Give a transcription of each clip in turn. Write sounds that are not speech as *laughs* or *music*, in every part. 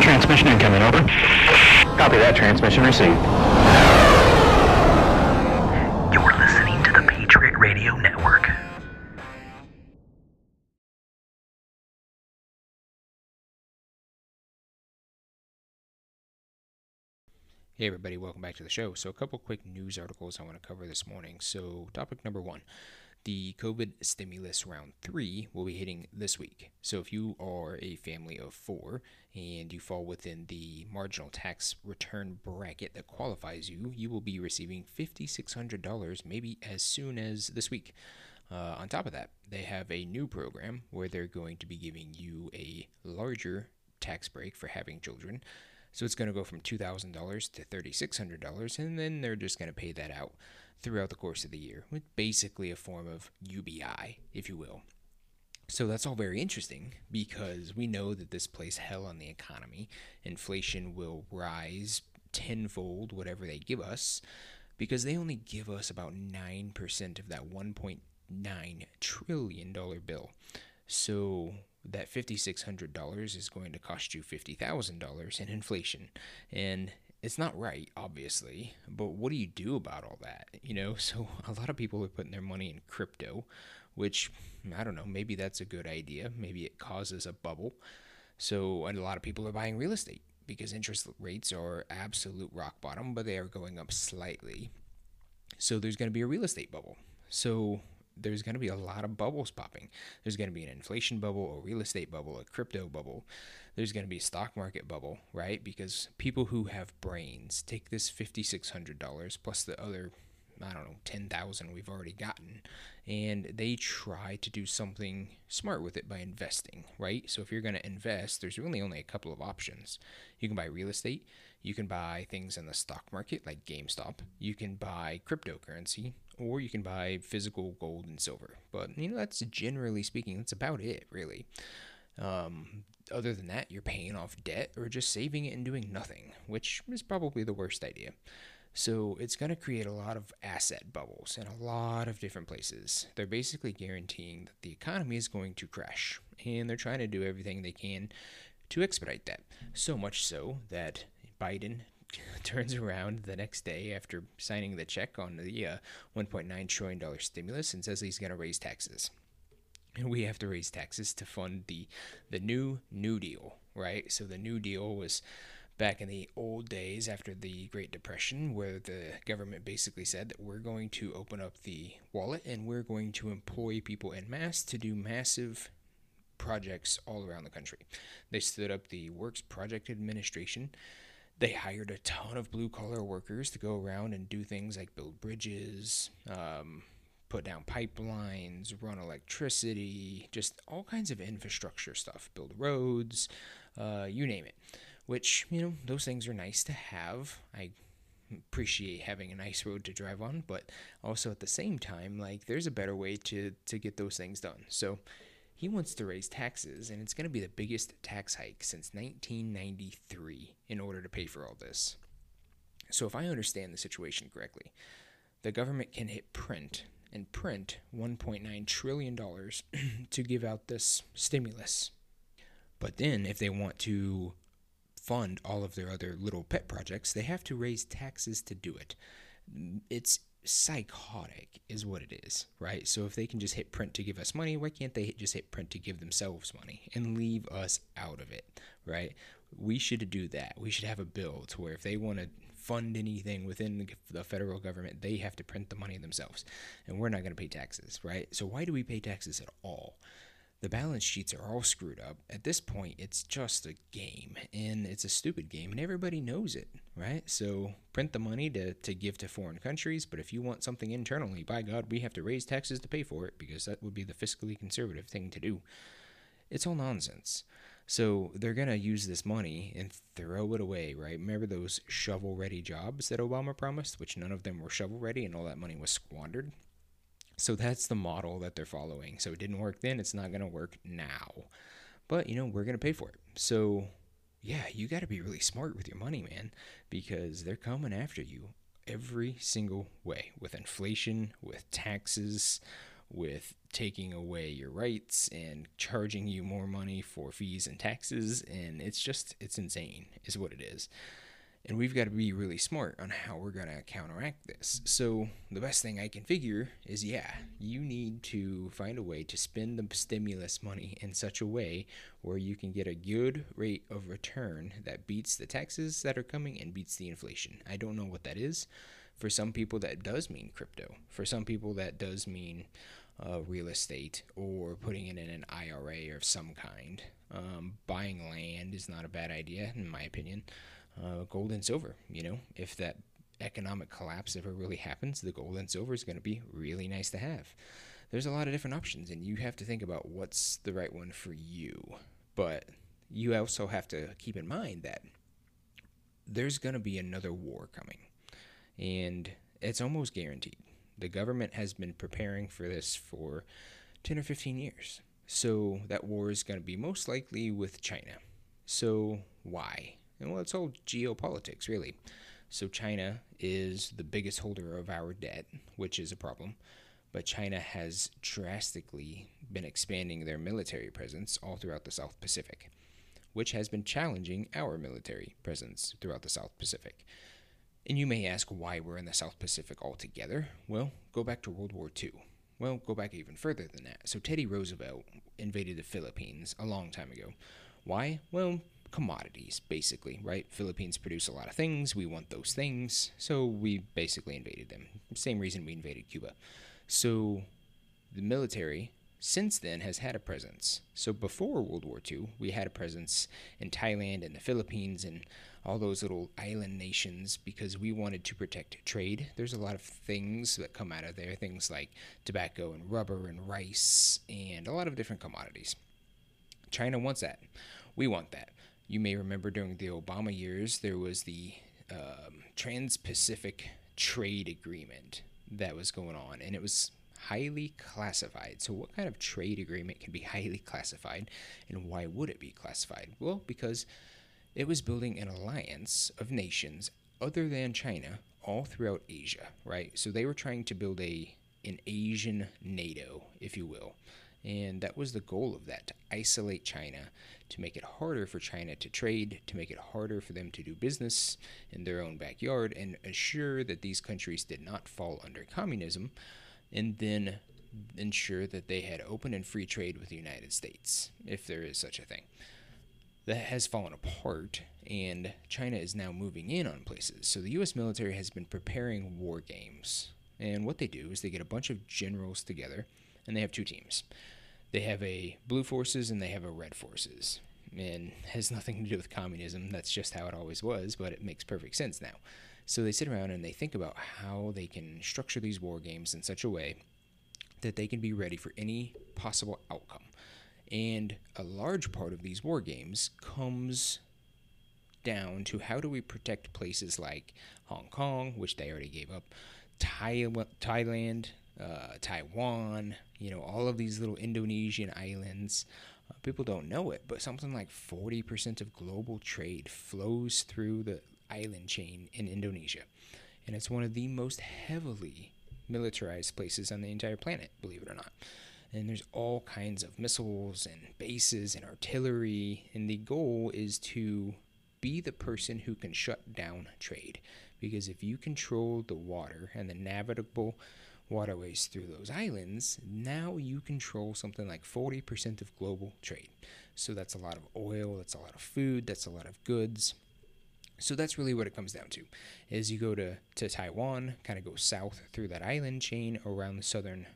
Transmission incoming, over. Copy that, transmission received. You're listening to the Patriot Radio Network. Hey, everybody, welcome back to the show. So, a couple quick news articles I want to cover this morning. So, topic number one the COVID stimulus round three will be hitting this week. So, if you are a family of four and you fall within the marginal tax return bracket that qualifies you, you will be receiving $5,600 maybe as soon as this week. Uh, on top of that, they have a new program where they're going to be giving you a larger tax break for having children. So it's going to go from $2,000 to $3,600, and then they're just going to pay that out throughout the course of the year, with basically a form of UBI, if you will. So that's all very interesting because we know that this plays hell on the economy. Inflation will rise tenfold, whatever they give us, because they only give us about 9% of that $1.9 trillion bill. So that $5,600 is going to cost you $50,000 in inflation. And it's not right, obviously, but what do you do about all that? You know, *laughs* so a lot of people are putting their money in crypto, which I don't know, maybe that's a good idea. Maybe it causes a bubble. So, and a lot of people are buying real estate because interest rates are absolute rock bottom, but they are going up slightly. So, there's going to be a real estate bubble. So, there's going to be a lot of bubbles popping. There's going to be an inflation bubble, a real estate bubble, a crypto bubble. There's going to be a stock market bubble, right? Because people who have brains take this $5,600 plus the other, I don't know, 10,000 we've already gotten, and they try to do something smart with it by investing, right? So if you're going to invest, there's really only a couple of options. You can buy real estate, you can buy things in the stock market like GameStop, you can buy cryptocurrency, or you can buy physical gold and silver. But you know, that's generally speaking, that's about it, really. Um, other than that, you're paying off debt or just saving it and doing nothing, which is probably the worst idea. So it's going to create a lot of asset bubbles in a lot of different places. They're basically guaranteeing that the economy is going to crash, and they're trying to do everything they can to expedite that. So much so that Biden *laughs* turns around the next day after signing the check on the uh, $1.9 trillion stimulus and says he's going to raise taxes. And we have to raise taxes to fund the, the new New Deal, right? So the New Deal was back in the old days after the Great Depression, where the government basically said that we're going to open up the wallet and we're going to employ people in mass to do massive projects all around the country. They stood up the Works Project Administration they hired a ton of blue collar workers to go around and do things like build bridges, um, put down pipelines, run electricity, just all kinds of infrastructure stuff, build roads, uh, you name it. Which, you know, those things are nice to have. I appreciate having a nice road to drive on, but also at the same time, like there's a better way to to get those things done. So he wants to raise taxes, and it's going to be the biggest tax hike since 1993 in order to pay for all this. So, if I understand the situation correctly, the government can hit print and print $1.9 trillion *clears throat* to give out this stimulus. But then, if they want to fund all of their other little pet projects, they have to raise taxes to do it. It's psychotic is what it is, right? So if they can just hit print to give us money, why can't they just hit print to give themselves money and leave us out of it, right? We should do that. We should have a bill to where if they want to fund anything within the federal government, they have to print the money themselves. And we're not going to pay taxes, right? So why do we pay taxes at all? the balance sheets are all screwed up. At this point, it's just a game, and it's a stupid game, and everybody knows it, right? So print the money to, to give to foreign countries, but if you want something internally, by God, we have to raise taxes to pay for it because that would be the fiscally conservative thing to do. It's all nonsense. So they're going to use this money and throw it away, right? Remember those shovel ready jobs that Obama promised, which none of them were shovel ready and all that money was squandered? So that's the model that they're following. So it didn't work then, it's not going to work now. But, you know, we're going to pay for it. So, yeah, you got to be really smart with your money, man, because they're coming after you every single way with inflation, with taxes, with taking away your rights and charging you more money for fees and taxes and it's just it's insane is what it is and we've got to be really smart on how we're going to counteract this. So, the best thing I can figure is yeah, you need to find a way to spend the stimulus money in such a way where you can get a good rate of return that beats the taxes that are coming and beats the inflation. I don't know what that is. For some people, that does mean crypto. For some people, that does mean uh, real estate or putting it in an IRA of some kind. Um, buying land is not a bad idea, in my opinion uh, gold and silver. You know, if that economic collapse ever really happens, the gold and silver is going to be really nice to have. There's a lot of different options, and you have to think about what's the right one for you. But you also have to keep in mind that there's going to be another war coming, and it's almost guaranteed. The government has been preparing for this for 10 or 15 years. So that war is going to be most likely with China. So why? And well, it's all geopolitics, really. So China is the biggest holder of our debt, which is a problem. But China has drastically been expanding their military presence all throughout the South Pacific, which has been challenging our military presence throughout the South Pacific. And you may ask why we're in the South Pacific altogether. Well, go back to World War II. Well, go back even further than that. So Teddy Roosevelt invaded the Philippines a long time ago. Why? Well, commodities, basically, right? Philippines produce a lot of things. We want those things. So we basically invaded them. Same reason we invaded Cuba. So the military, since then, has had a presence. So before World War II, we had a presence in Thailand and the Philippines and all those little island nations because we wanted to protect trade. There's a lot of things that come out of there, things like tobacco and rubber and rice and a lot of different commodities. China wants that. We want that. You may remember during the Obama years, there was the um, Trans Pacific Trade Agreement that was going on, and it was highly classified. So, what kind of trade agreement can be highly classified, and why would it be classified? Well, because it was building an alliance of nations other than China all throughout Asia, right? So they were trying to build a an Asian NATO, if you will. And that was the goal of that to isolate China, to make it harder for China to trade, to make it harder for them to do business in their own backyard, and assure that these countries did not fall under communism, and then ensure that they had open and free trade with the United States, if there is such a thing. That has fallen apart, and China is now moving in on places. So the US military has been preparing war games. And what they do is they get a bunch of generals together and they have two teams. They have a blue forces and they have a red forces. And has nothing to do with communism. That's just how it always was, but it makes perfect sense now. So they sit around and they think about how they can structure these war games in such a way that they can be ready for any possible outcome. And a large part of these war games comes down to how do we protect places like Hong Kong, which they already gave up, Thailand, uh, Taiwan, you know, all of these little Indonesian islands. Uh, people don't know it, but something like 40% of global trade flows through the island chain in Indonesia. And it's one of the most heavily militarized places on the entire planet, believe it or not. And there's all kinds of missiles and bases and artillery. And the goal is to be the person who can shut down trade. Because if you control the water and the navigable waterways through those islands, now you control something like 40% of global trade. So that's a lot of oil, that's a lot of food, that's a lot of goods. So that's really what it comes down to. Is you go to, to Taiwan, kind of go south through that island chain around the southern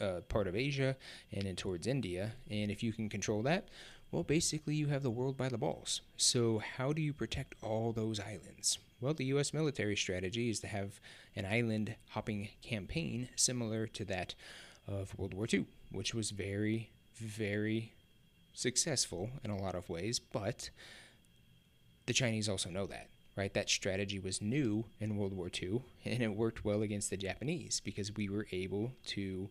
uh, part of Asia and then towards India. And if you can control that, well, basically you have the world by the balls. So how do you protect all those islands? Well, the U.S. military strategy is to have an island hopping campaign similar to that of World War II, which was very, very successful in a lot of ways, but the Chinese also know that, right? That strategy was new in World War II, and it worked well against the Japanese because we were able to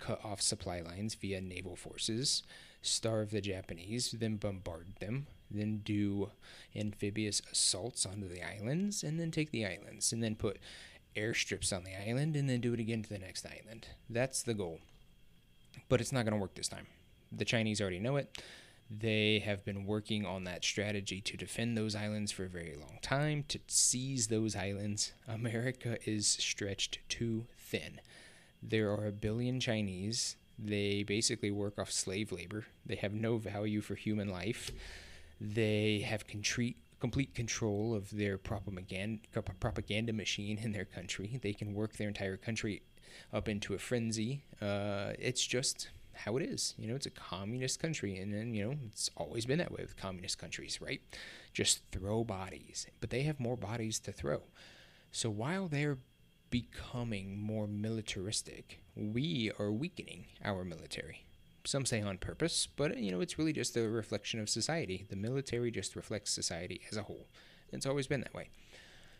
cut off supply lines via naval forces, starve the Japanese, then bombard them, then do amphibious assaults onto the islands, and then take the islands, and then put airstrips on the island, and then do it again to the next island. That's the goal. but it's not going to work this time. The Chinese already know it. They have been working on that strategy to defend those islands for a very long time, to seize those islands. America is stretched too thin. There are a billion Chinese. They basically work off slave labor. They have no value for human life. They have complete complete control of their propaganda propaganda machine in their country. They can work their entire country up into a frenzy. Uh, it's just how it is. You know, it's a communist country, and then you know it's always been that way with communist countries, right? Just throw bodies, but they have more bodies to throw. So while they're becoming more militaristic, we are weakening our military. Some say on purpose, but you know it's really just a reflection of society. The military just reflects society as a whole. It's always been that way.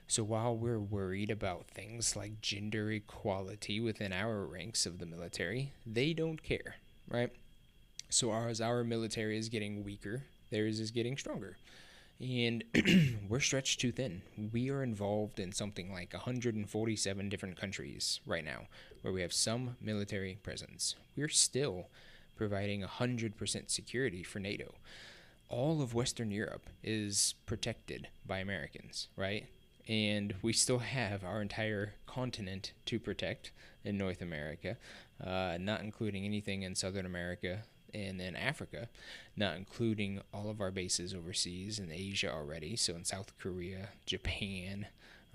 So while we're worried about things like gender equality within our ranks of the military, they don't care right? So as our military is getting weaker, theirs is getting stronger. And *clears throat* we're stretched too thin. We are involved in something like 147 different countries right now where we have some military presence. We're still providing 100% security for NATO. All of Western Europe is protected by Americans, right? And we still have our entire continent to protect in North America uh, not including anything in Southern America and then Africa, not including all of our bases overseas in Asia already. So in South Korea, Japan,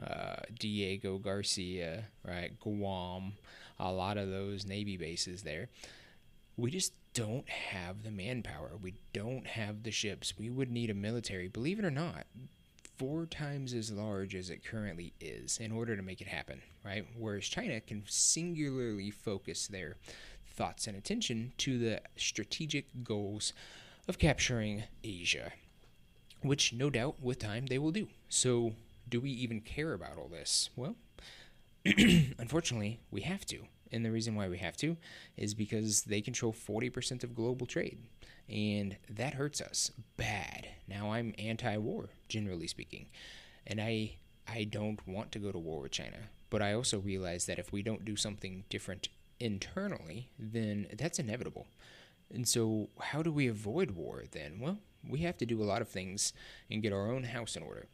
uh, Diego Garcia, right, Guam, a lot of those Navy bases there. We just don't have the manpower. We don't have the ships. We would need a military, believe it or not, four times as large as it currently is in order to make it happen, right? Whereas China can singularly focus their thoughts and attention to the strategic goals of capturing Asia, which no doubt with time they will do. So, do we even care about all this? Well, *clears throat* unfortunately, we have to. And the reason why we have to is because they control 40% of global trade and that hurts us bad. Now I'm anti-war, generally speaking, and I I don't want to go to war with China, but I also realize that if we don't do something different internally, then that's inevitable. And so, how do we avoid war then? Well, we have to do a lot of things and get our own house in order.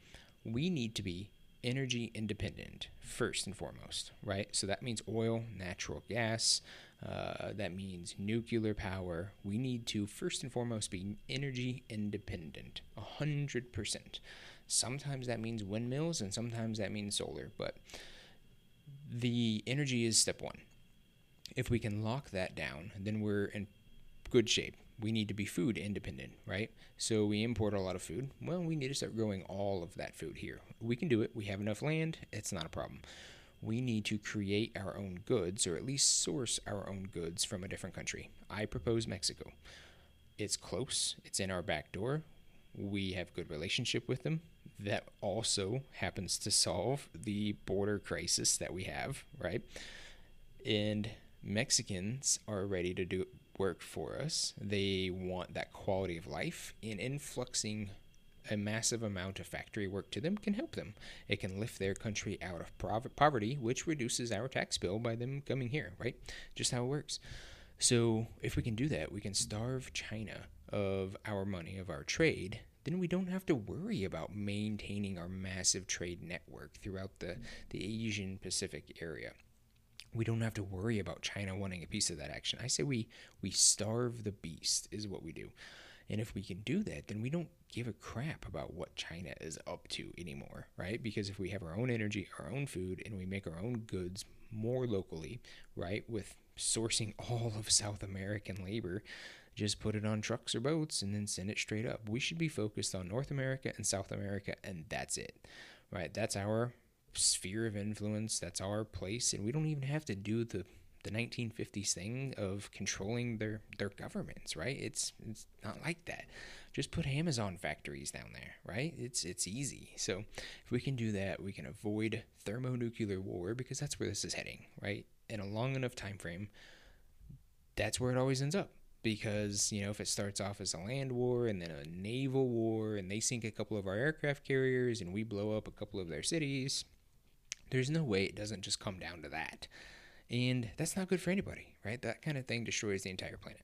We need to be energy independent first and foremost, right? So that means oil, natural gas, uh, that means nuclear power. We need to first and foremost be energy independent, 100%. Sometimes that means windmills and sometimes that means solar, but the energy is step one. If we can lock that down, then we're in good shape. We need to be food independent, right? So we import a lot of food. Well, we need to start growing all of that food here. We can do it. We have enough land. It's not a problem we need to create our own goods or at least source our own goods from a different country. I propose Mexico. It's close, it's in our back door. We have good relationship with them. That also happens to solve the border crisis that we have, right? And Mexicans are ready to do work for us. They want that quality of life and influxing a massive amount of factory work to them can help them. It can lift their country out of poverty, which reduces our tax bill by them coming here, right? Just how it works. So, if we can do that, we can starve China of our money, of our trade, then we don't have to worry about maintaining our massive trade network throughout the, the Asian Pacific area. We don't have to worry about China wanting a piece of that action. I say we we starve the beast is what we do. And if we can do that, then we don't give a crap about what China is up to anymore, right? Because if we have our own energy, our own food, and we make our own goods more locally, right, with sourcing *laughs* all of South American labor, just put it on trucks or boats and then send it straight up. We should be focused on North America and South America, and that's it, right? That's our sphere of influence, that's our place, and we don't even have to do the the 1950s thing of controlling their their governments, right? It's it's not like that. Just put Amazon factories down there, right? It's it's easy. So if we can do that, we can avoid thermonuclear war because that's where this is heading, right? In a long enough time frame, that's where it always ends up. Because, you know, if it starts off as a land war and then a naval war and they sink a couple of our aircraft carriers and we blow up a couple of their cities, there's no way it doesn't just come down to that And that's not good for anybody, right? That kind of thing destroys the entire planet.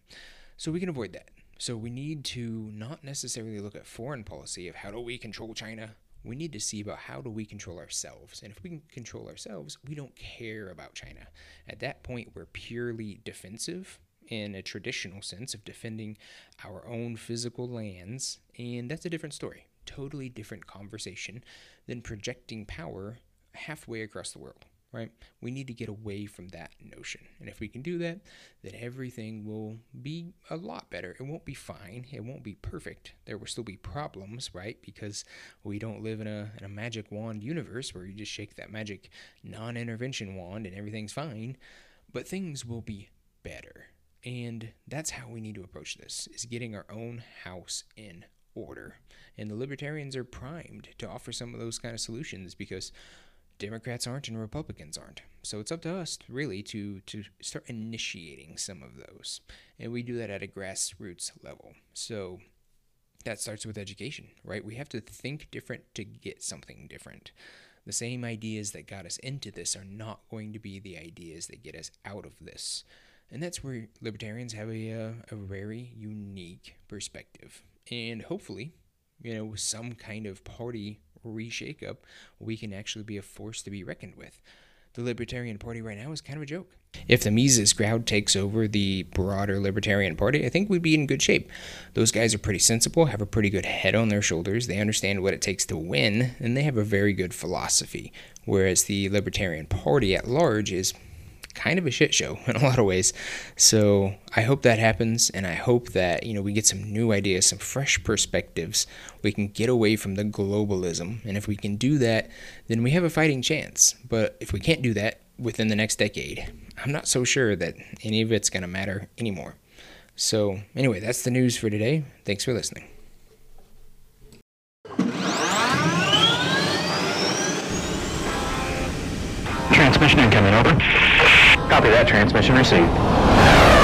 So we can avoid that. So we need to not necessarily look at foreign policy of how do we control China. We need to see about how do we control ourselves. And if we can control ourselves, we don't care about China. At that point, we're purely defensive in a traditional sense of defending our own physical lands. And that's a different story. Totally different conversation than projecting power halfway across the world right? We need to get away from that notion. And if we can do that, then everything will be a lot better. It won't be fine. It won't be perfect. There will still be problems, right? Because we don't live in a, in a magic wand universe where you just shake that magic non intervention wand and everything's fine. But things will be better. And that's how we need to approach this is getting our own house in order. And the libertarians are primed to offer some of those kind of solutions because Democrats aren't and Republicans aren't. So it's up to us, really, to, to start initiating some of those. And we do that at a grassroots level. So that starts with education, right? We have to think different to get something different. The same ideas that got us into this are not going to be the ideas that get us out of this. And that's where libertarians have a, uh, a very unique perspective. And hopefully, you know, some kind of party reshake-up, we can actually be a force to be reckoned with. The Libertarian Party right now is kind of a joke. If the Mises crowd takes over the broader Libertarian Party, I think we'd be in good shape. Those guys are pretty sensible, have a pretty good head on their shoulders, they understand what it takes to win, and they have a very good philosophy. Whereas the Libertarian Party at large is kind of a shit show *laughs* in a lot of ways. So I hope that happens, and I hope that you know we get some new ideas, some fresh perspectives. We can get away from the globalism, and if we can do that, then we have a fighting chance. But if we can't do that within the next decade, I'm not so sure that any of it's going to matter anymore. So anyway, that's the news for today. Thanks for listening. Transmission incoming, over. Copy that, transmission received.